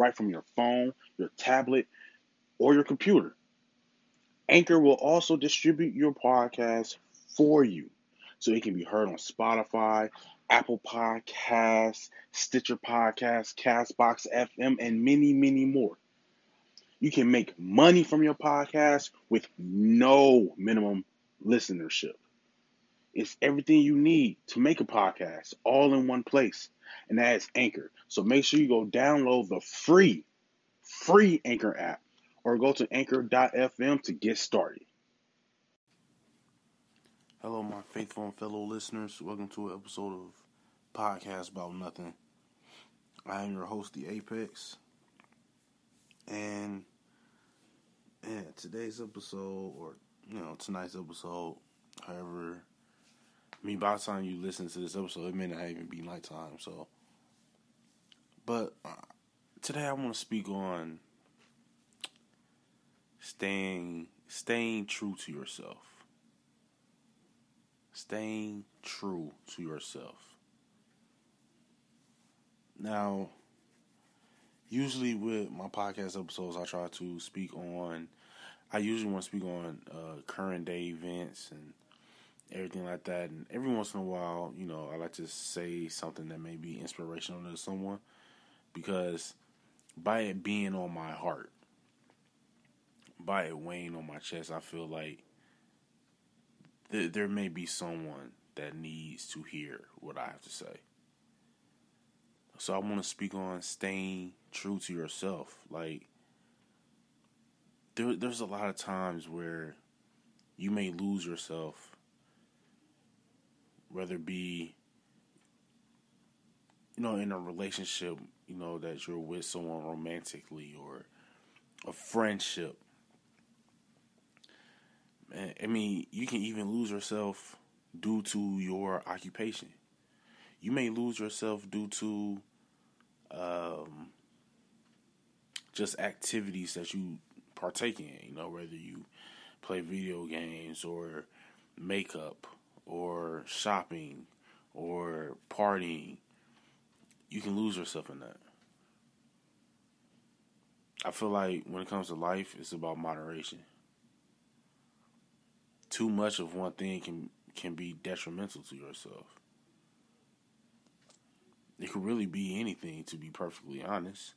right from your phone, your tablet, or your computer. Anchor will also distribute your podcast for you so it can be heard on Spotify, Apple Podcasts, Stitcher Podcasts, Castbox FM, and many, many more. You can make money from your podcast with no minimum listenership. It's everything you need to make a podcast all in one place, and that is Anchor. So make sure you go download the free, free Anchor app or go to anchor.fm to get started. Hello, my faithful and fellow listeners. Welcome to an episode of Podcast About Nothing. I am your host, The Apex. And yeah, today's episode, or you know, tonight's episode, however, I mean, by the time you listen to this episode, it may not even be nighttime. So, but uh, today I want to speak on staying staying true to yourself. Staying true to yourself. Now, usually with my podcast episodes, I try to speak on. I usually want to speak on uh, current day events and everything like that. And every once in a while, you know, I like to say something that may be inspirational to someone because by it being on my heart, by it weighing on my chest, I feel like th- there may be someone that needs to hear what I have to say. So I want to speak on staying true to yourself. Like there, there's a lot of times where you may lose yourself, whether it be you know in a relationship, you know that you're with someone romantically or a friendship. I mean, you can even lose yourself due to your occupation. You may lose yourself due to um, just activities that you partake in. You know, whether you play video games or makeup or shopping or partying, you can lose yourself in that. I feel like when it comes to life, it's about moderation. Too much of one thing can can be detrimental to yourself. It could really be anything, to be perfectly honest.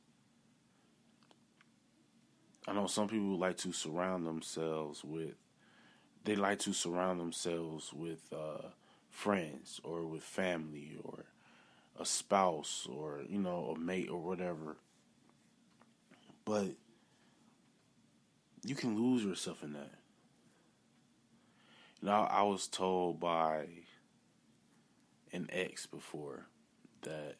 I know some people like to surround themselves with, they like to surround themselves with uh, friends or with family or a spouse or, you know, a mate or whatever. But you can lose yourself in that. You know, I was told by an ex before that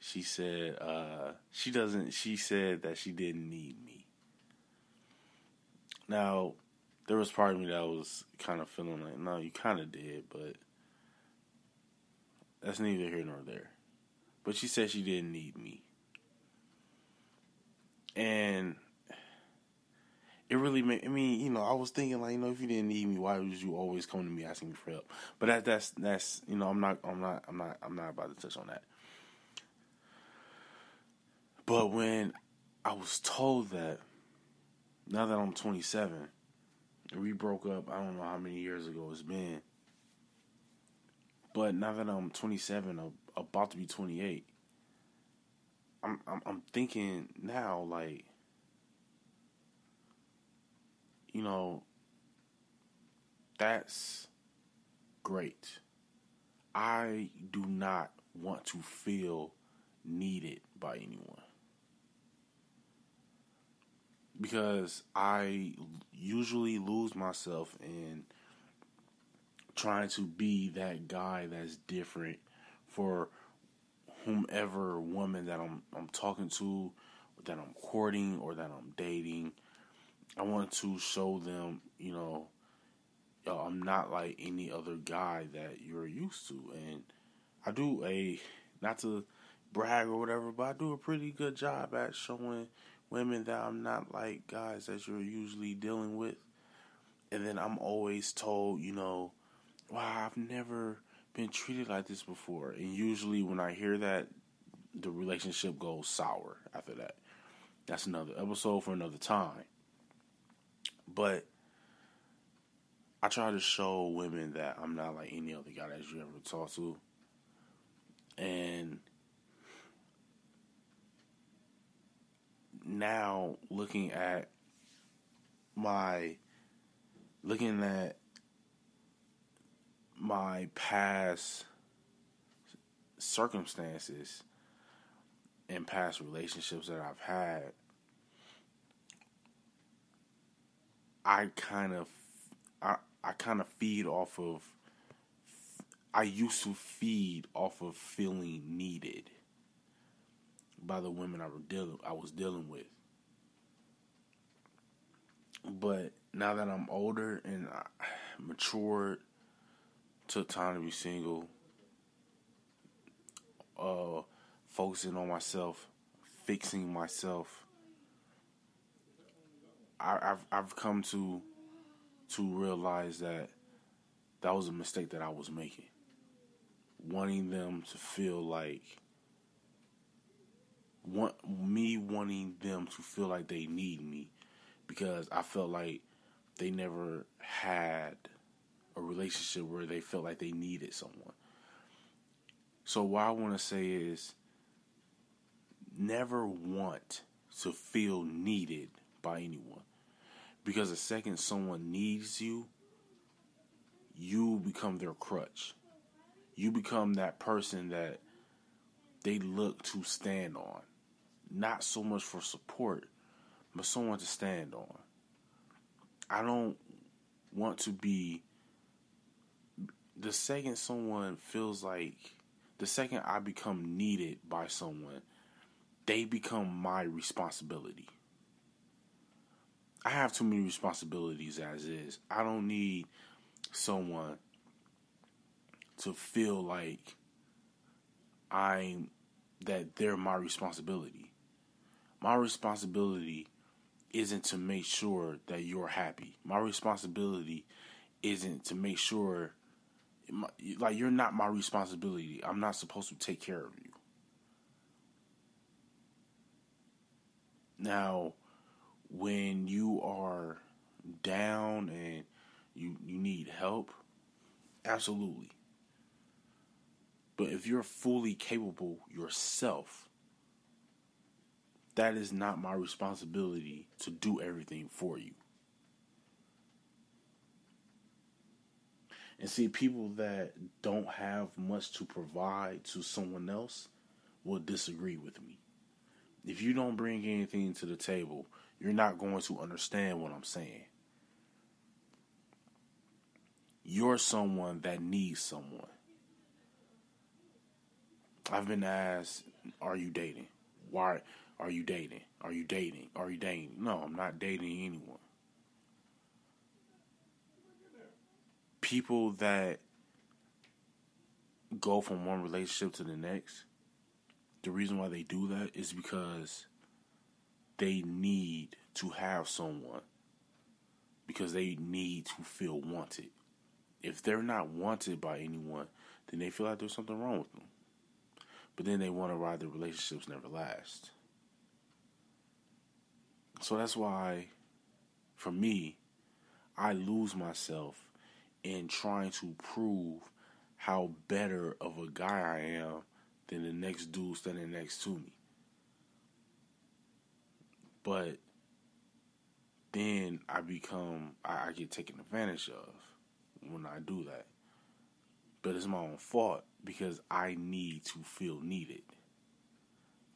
she said uh, she doesn't she said that she didn't need me now there was part of me that was kind of feeling like no you kind of did but that's neither here nor there but she said she didn't need me and it really made. I mean, you know, I was thinking like, you know, if you didn't need me, why would you always come to me asking me for help? But that that's that's you know, I'm not I'm not I'm not I'm not about to touch on that. But when I was told that, now that I'm 27, we broke up. I don't know how many years ago it's been. But now that I'm 27, I'm about to be 28. I'm I'm, I'm thinking now like you know, that's great. I do not want to feel needed by anyone. Because I usually lose myself in trying to be that guy that's different for whomever woman that I'm I'm talking to that I'm courting or that I'm dating. I want to show them, you know, yo, I'm not like any other guy that you're used to. And I do a, not to brag or whatever, but I do a pretty good job at showing women that I'm not like guys that you're usually dealing with. And then I'm always told, you know, wow, I've never been treated like this before. And usually when I hear that, the relationship goes sour after that. That's another episode for another time. But I try to show women that I'm not like any other guy that you ever talk to. And now looking at my looking at my past circumstances and past relationships that I've had, I kind of I I kind of feed off of I used to feed off of feeling needed by the women I were dealing I was dealing with. But now that I'm older and I matured, took time to be single, uh, focusing on myself, fixing myself. I, I've I've come to to realize that that was a mistake that I was making. Wanting them to feel like want me wanting them to feel like they need me because I felt like they never had a relationship where they felt like they needed someone. So what I want to say is never want to feel needed by anyone. Because the second someone needs you, you become their crutch. You become that person that they look to stand on. Not so much for support, but someone to stand on. I don't want to be the second someone feels like the second I become needed by someone, they become my responsibility. I have too many responsibilities as is. I don't need someone to feel like I'm that they're my responsibility. My responsibility isn't to make sure that you're happy. My responsibility isn't to make sure like you're not my responsibility. I'm not supposed to take care of you. Now, when you are down and you you need help, absolutely. But if you're fully capable yourself, that is not my responsibility to do everything for you. And see, people that don't have much to provide to someone else will disagree with me. If you don't bring anything to the table, you're not going to understand what I'm saying. You're someone that needs someone. I've been asked, Are you dating? Why are you dating? Are you dating? Are you dating? No, I'm not dating anyone. people that go from one relationship to the next, the reason why they do that is because they need to have someone because they need to feel wanted. If they're not wanted by anyone, then they feel like there's something wrong with them. But then they want to ride the relationships never last. So that's why, for me, I lose myself in trying to prove how better of a guy I am than the next dude standing next to me. But then I become, I, I get taken advantage of when I do that. But it's my own fault because I need to feel needed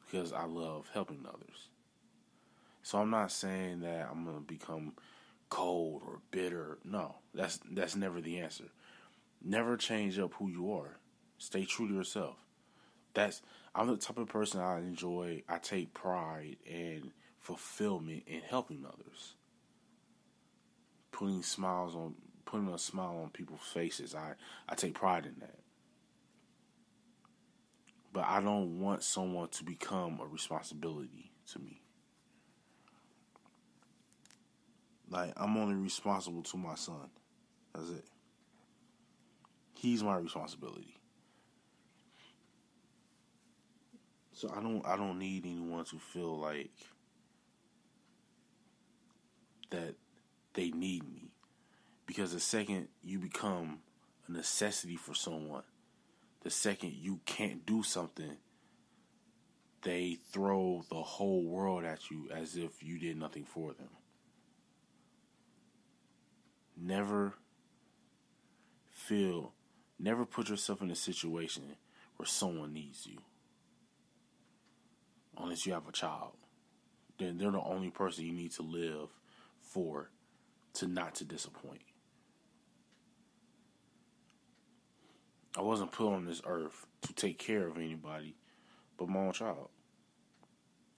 because I love helping others. So I'm not saying that I'm to become cold or bitter. No, that's that's never the answer. Never change up who you are. Stay true to yourself. That's I'm the type of person I enjoy. I take pride and fulfillment in helping others, putting smiles on, putting a smile on people's faces. I I take pride in that. But I don't want someone to become a responsibility to me. Like I'm only responsible to my son. That's it. He's my responsibility. So I don't I don't need anyone to feel like that they need me. Because the second you become a necessity for someone, the second you can't do something, they throw the whole world at you as if you did nothing for them. Never feel, never put yourself in a situation where someone needs you. Unless you have a child. Then they're the only person you need to live for to not to disappoint. I wasn't put on this earth to take care of anybody but my own child.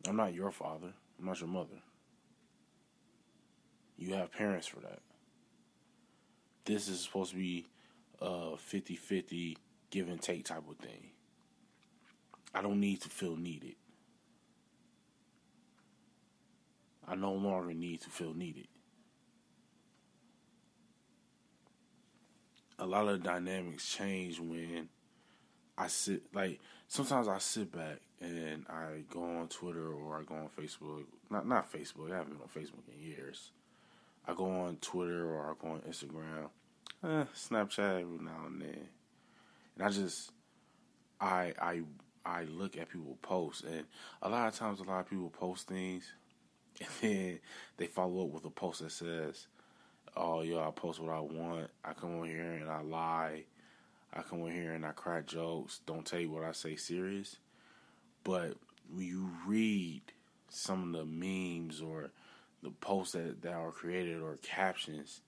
I'm not your father. I'm not your mother. You have parents for that. This is supposed to be a 50 50 give and take type of thing. I don't need to feel needed. I no longer need to feel needed. A lot of dynamics change when I sit like sometimes I sit back and I go on Twitter or I go on Facebook. Not not Facebook. I haven't been on Facebook in years. I go on Twitter or I go on Instagram, eh, Snapchat every now and then, and I just I I I look at people post, and a lot of times a lot of people post things, and then they follow up with a post that says, "Oh, yo, I post what I want. I come on here and I lie." I come on here and I crack jokes. Don't take what I say serious. But when you read some of the memes or the posts that, that are created or captions,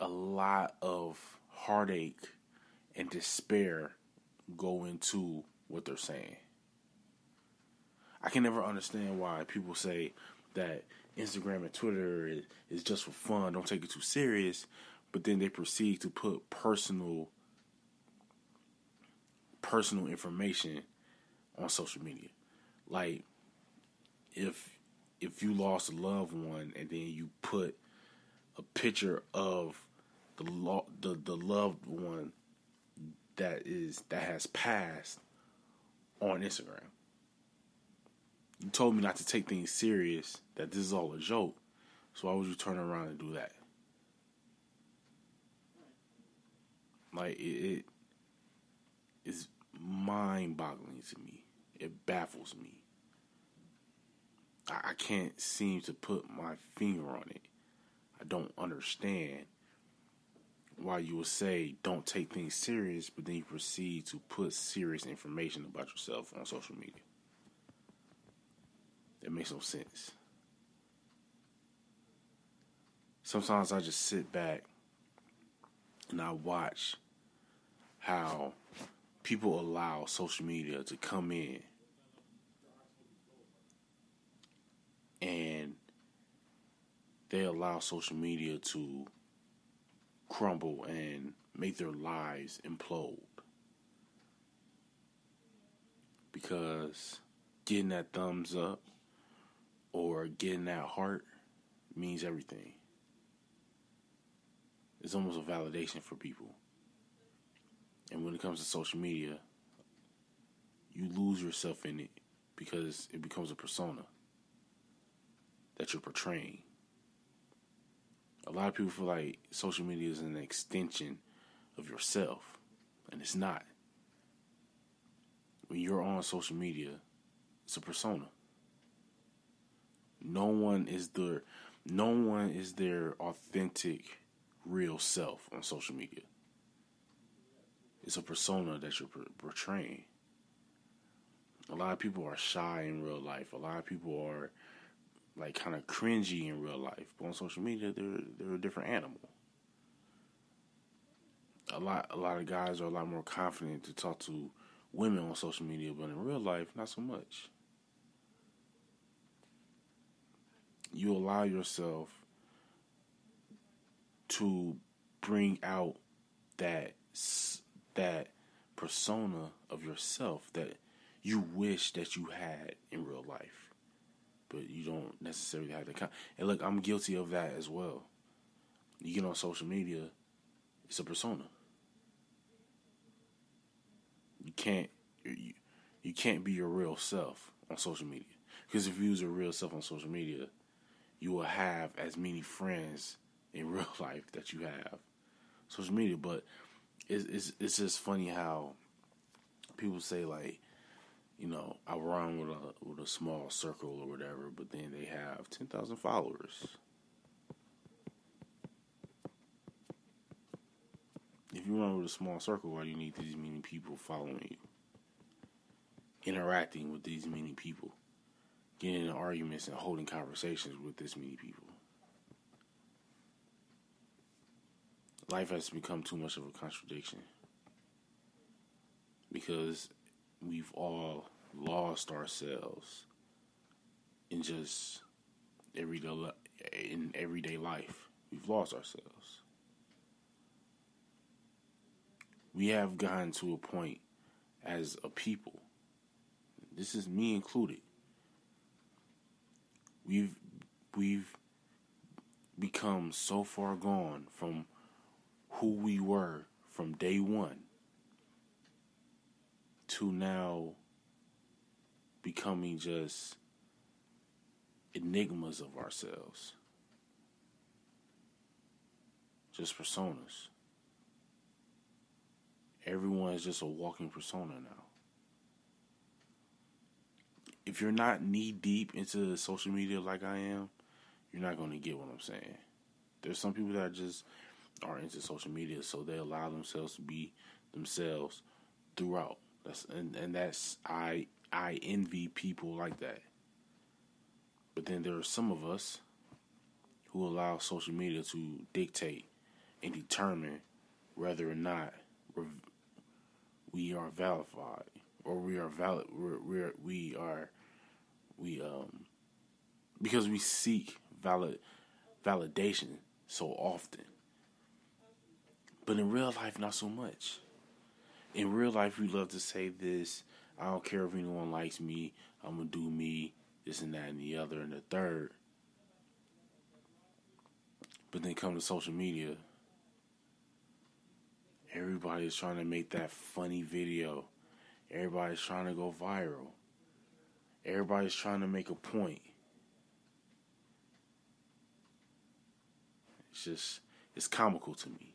a lot of heartache and despair go into what they're saying. I can never understand why people say that Instagram and Twitter is, is just for fun, don't take it too serious, but then they proceed to put personal personal information on social media. Like if if you lost a loved one and then you put a picture of the lo- the the loved one that is that has passed on Instagram. You told me not to take things serious, that this is all a joke. So why would you turn around and do that? Like it, it is mind boggling to me. It baffles me. I, can't seem to put my finger on it. I don't understand why you would say don't take things serious, but then you proceed to put serious information about yourself on social media. That makes no sense. Sometimes I just sit back and I watch how people allow social media to come in and they allow social media to crumble and make their lives implode. Because getting that thumbs up or getting that heart means everything. It's almost a validation for people. And when it comes to social media, you lose yourself in it because it becomes a persona that you're portraying. A lot of people feel like social media is an extension of yourself, and it's not. When you're on social media, it's a persona. No one is their no one is their authentic real self on social media. It's a persona that you're portraying. A lot of people are shy in real life. A lot of people are like kind of cringy in real life, but on social media they're they're a different animal. A lot a lot of guys are a lot more confident to talk to women on social media, but in real life, not so much. You allow yourself to bring out that that persona of yourself that you wish that you had in real life, but you don't necessarily have the. and look, I'm guilty of that as well. You get on social media, it's a persona. You can't you, you can't be your real self on social media because if you use your real self on social media, you will have as many friends in real life that you have social media. But it's it's, it's just funny how people say like you know, I run with a with a small circle or whatever, but then they have ten thousand followers. If you run with a small circle, why do you need these many people following you? Interacting with these many people, getting in arguments and holding conversations with this many people. Life has become too much of a contradiction because we've all lost ourselves in just everyday in everyday life. We've lost ourselves. We have gotten to a point as a people. This is me included. We've we've become so far gone from who we were from day one to now becoming just enigmas of ourselves, just personas. Everyone is just a walking persona now. If you're not knee deep into social media like I am, you're not going to get what I'm saying. There's some people that just are into social media, so they allow themselves to be themselves throughout. That's and, and that's I I envy people like that. But then there are some of us who allow social media to dictate and determine whether or not we are valified or we are valid we're we are we um because we seek valid validation so often but in real life not so much in real life, we love to say this. I don't care if anyone likes me. I'm gonna do me, this and that and the other and the third. But then come to social media. Everybody's trying to make that funny video. Everybody's trying to go viral. Everybody's trying to make a point. It's just, it's comical to me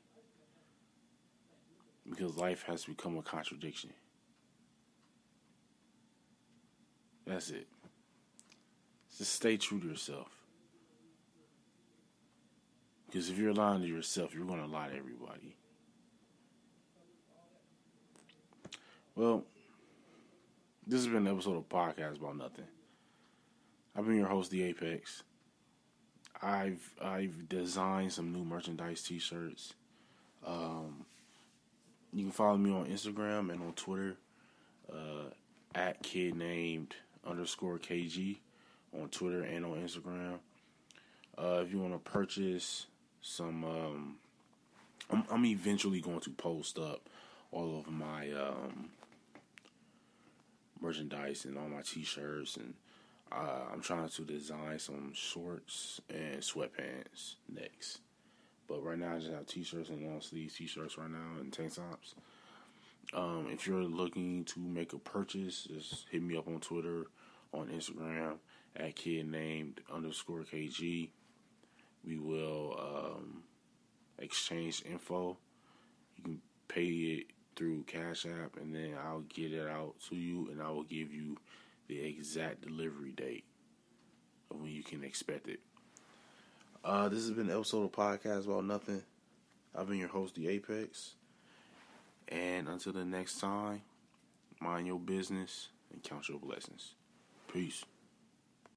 because life has become a contradiction. That's it. Just stay true to yourself. Because if you're lying to yourself, you're going to lie to everybody. Well, this has been an episode of Podcast About Nothing. I've been your host, The Apex. I've I've designed some new merchandise T-shirts. Um, you can follow me on Instagram and on Twitter uh, at kid named underscore KG on Twitter and on Instagram. Uh, if you want to purchase some, um, I'm, I'm, eventually going to post up all of my um, merchandise and all my T-shirts, and uh, I'm trying to design some shorts and sweatpants next. But right now, I just have t-shirts and long sleeve t-shirts right now and tank tops. Um, if you're looking to make a purchase, just hit me up on Twitter, on Instagram at kid named underscore kg. We will um, exchange info. You can pay it through Cash App, and then I'll get it out to you, and I will give you the exact delivery date of when you can expect it. Uh, this has been an episode of Podcast About Nothing. I've been your host, The Apex. And until the next time, mind your business and count your blessings. Peace.